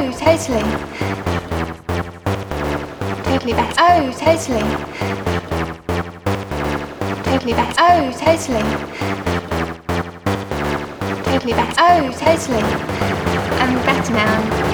Totally. Totally better. Oh, totally. Totally better. Oh, totally. Totally better. Oh, totally. I'm better now.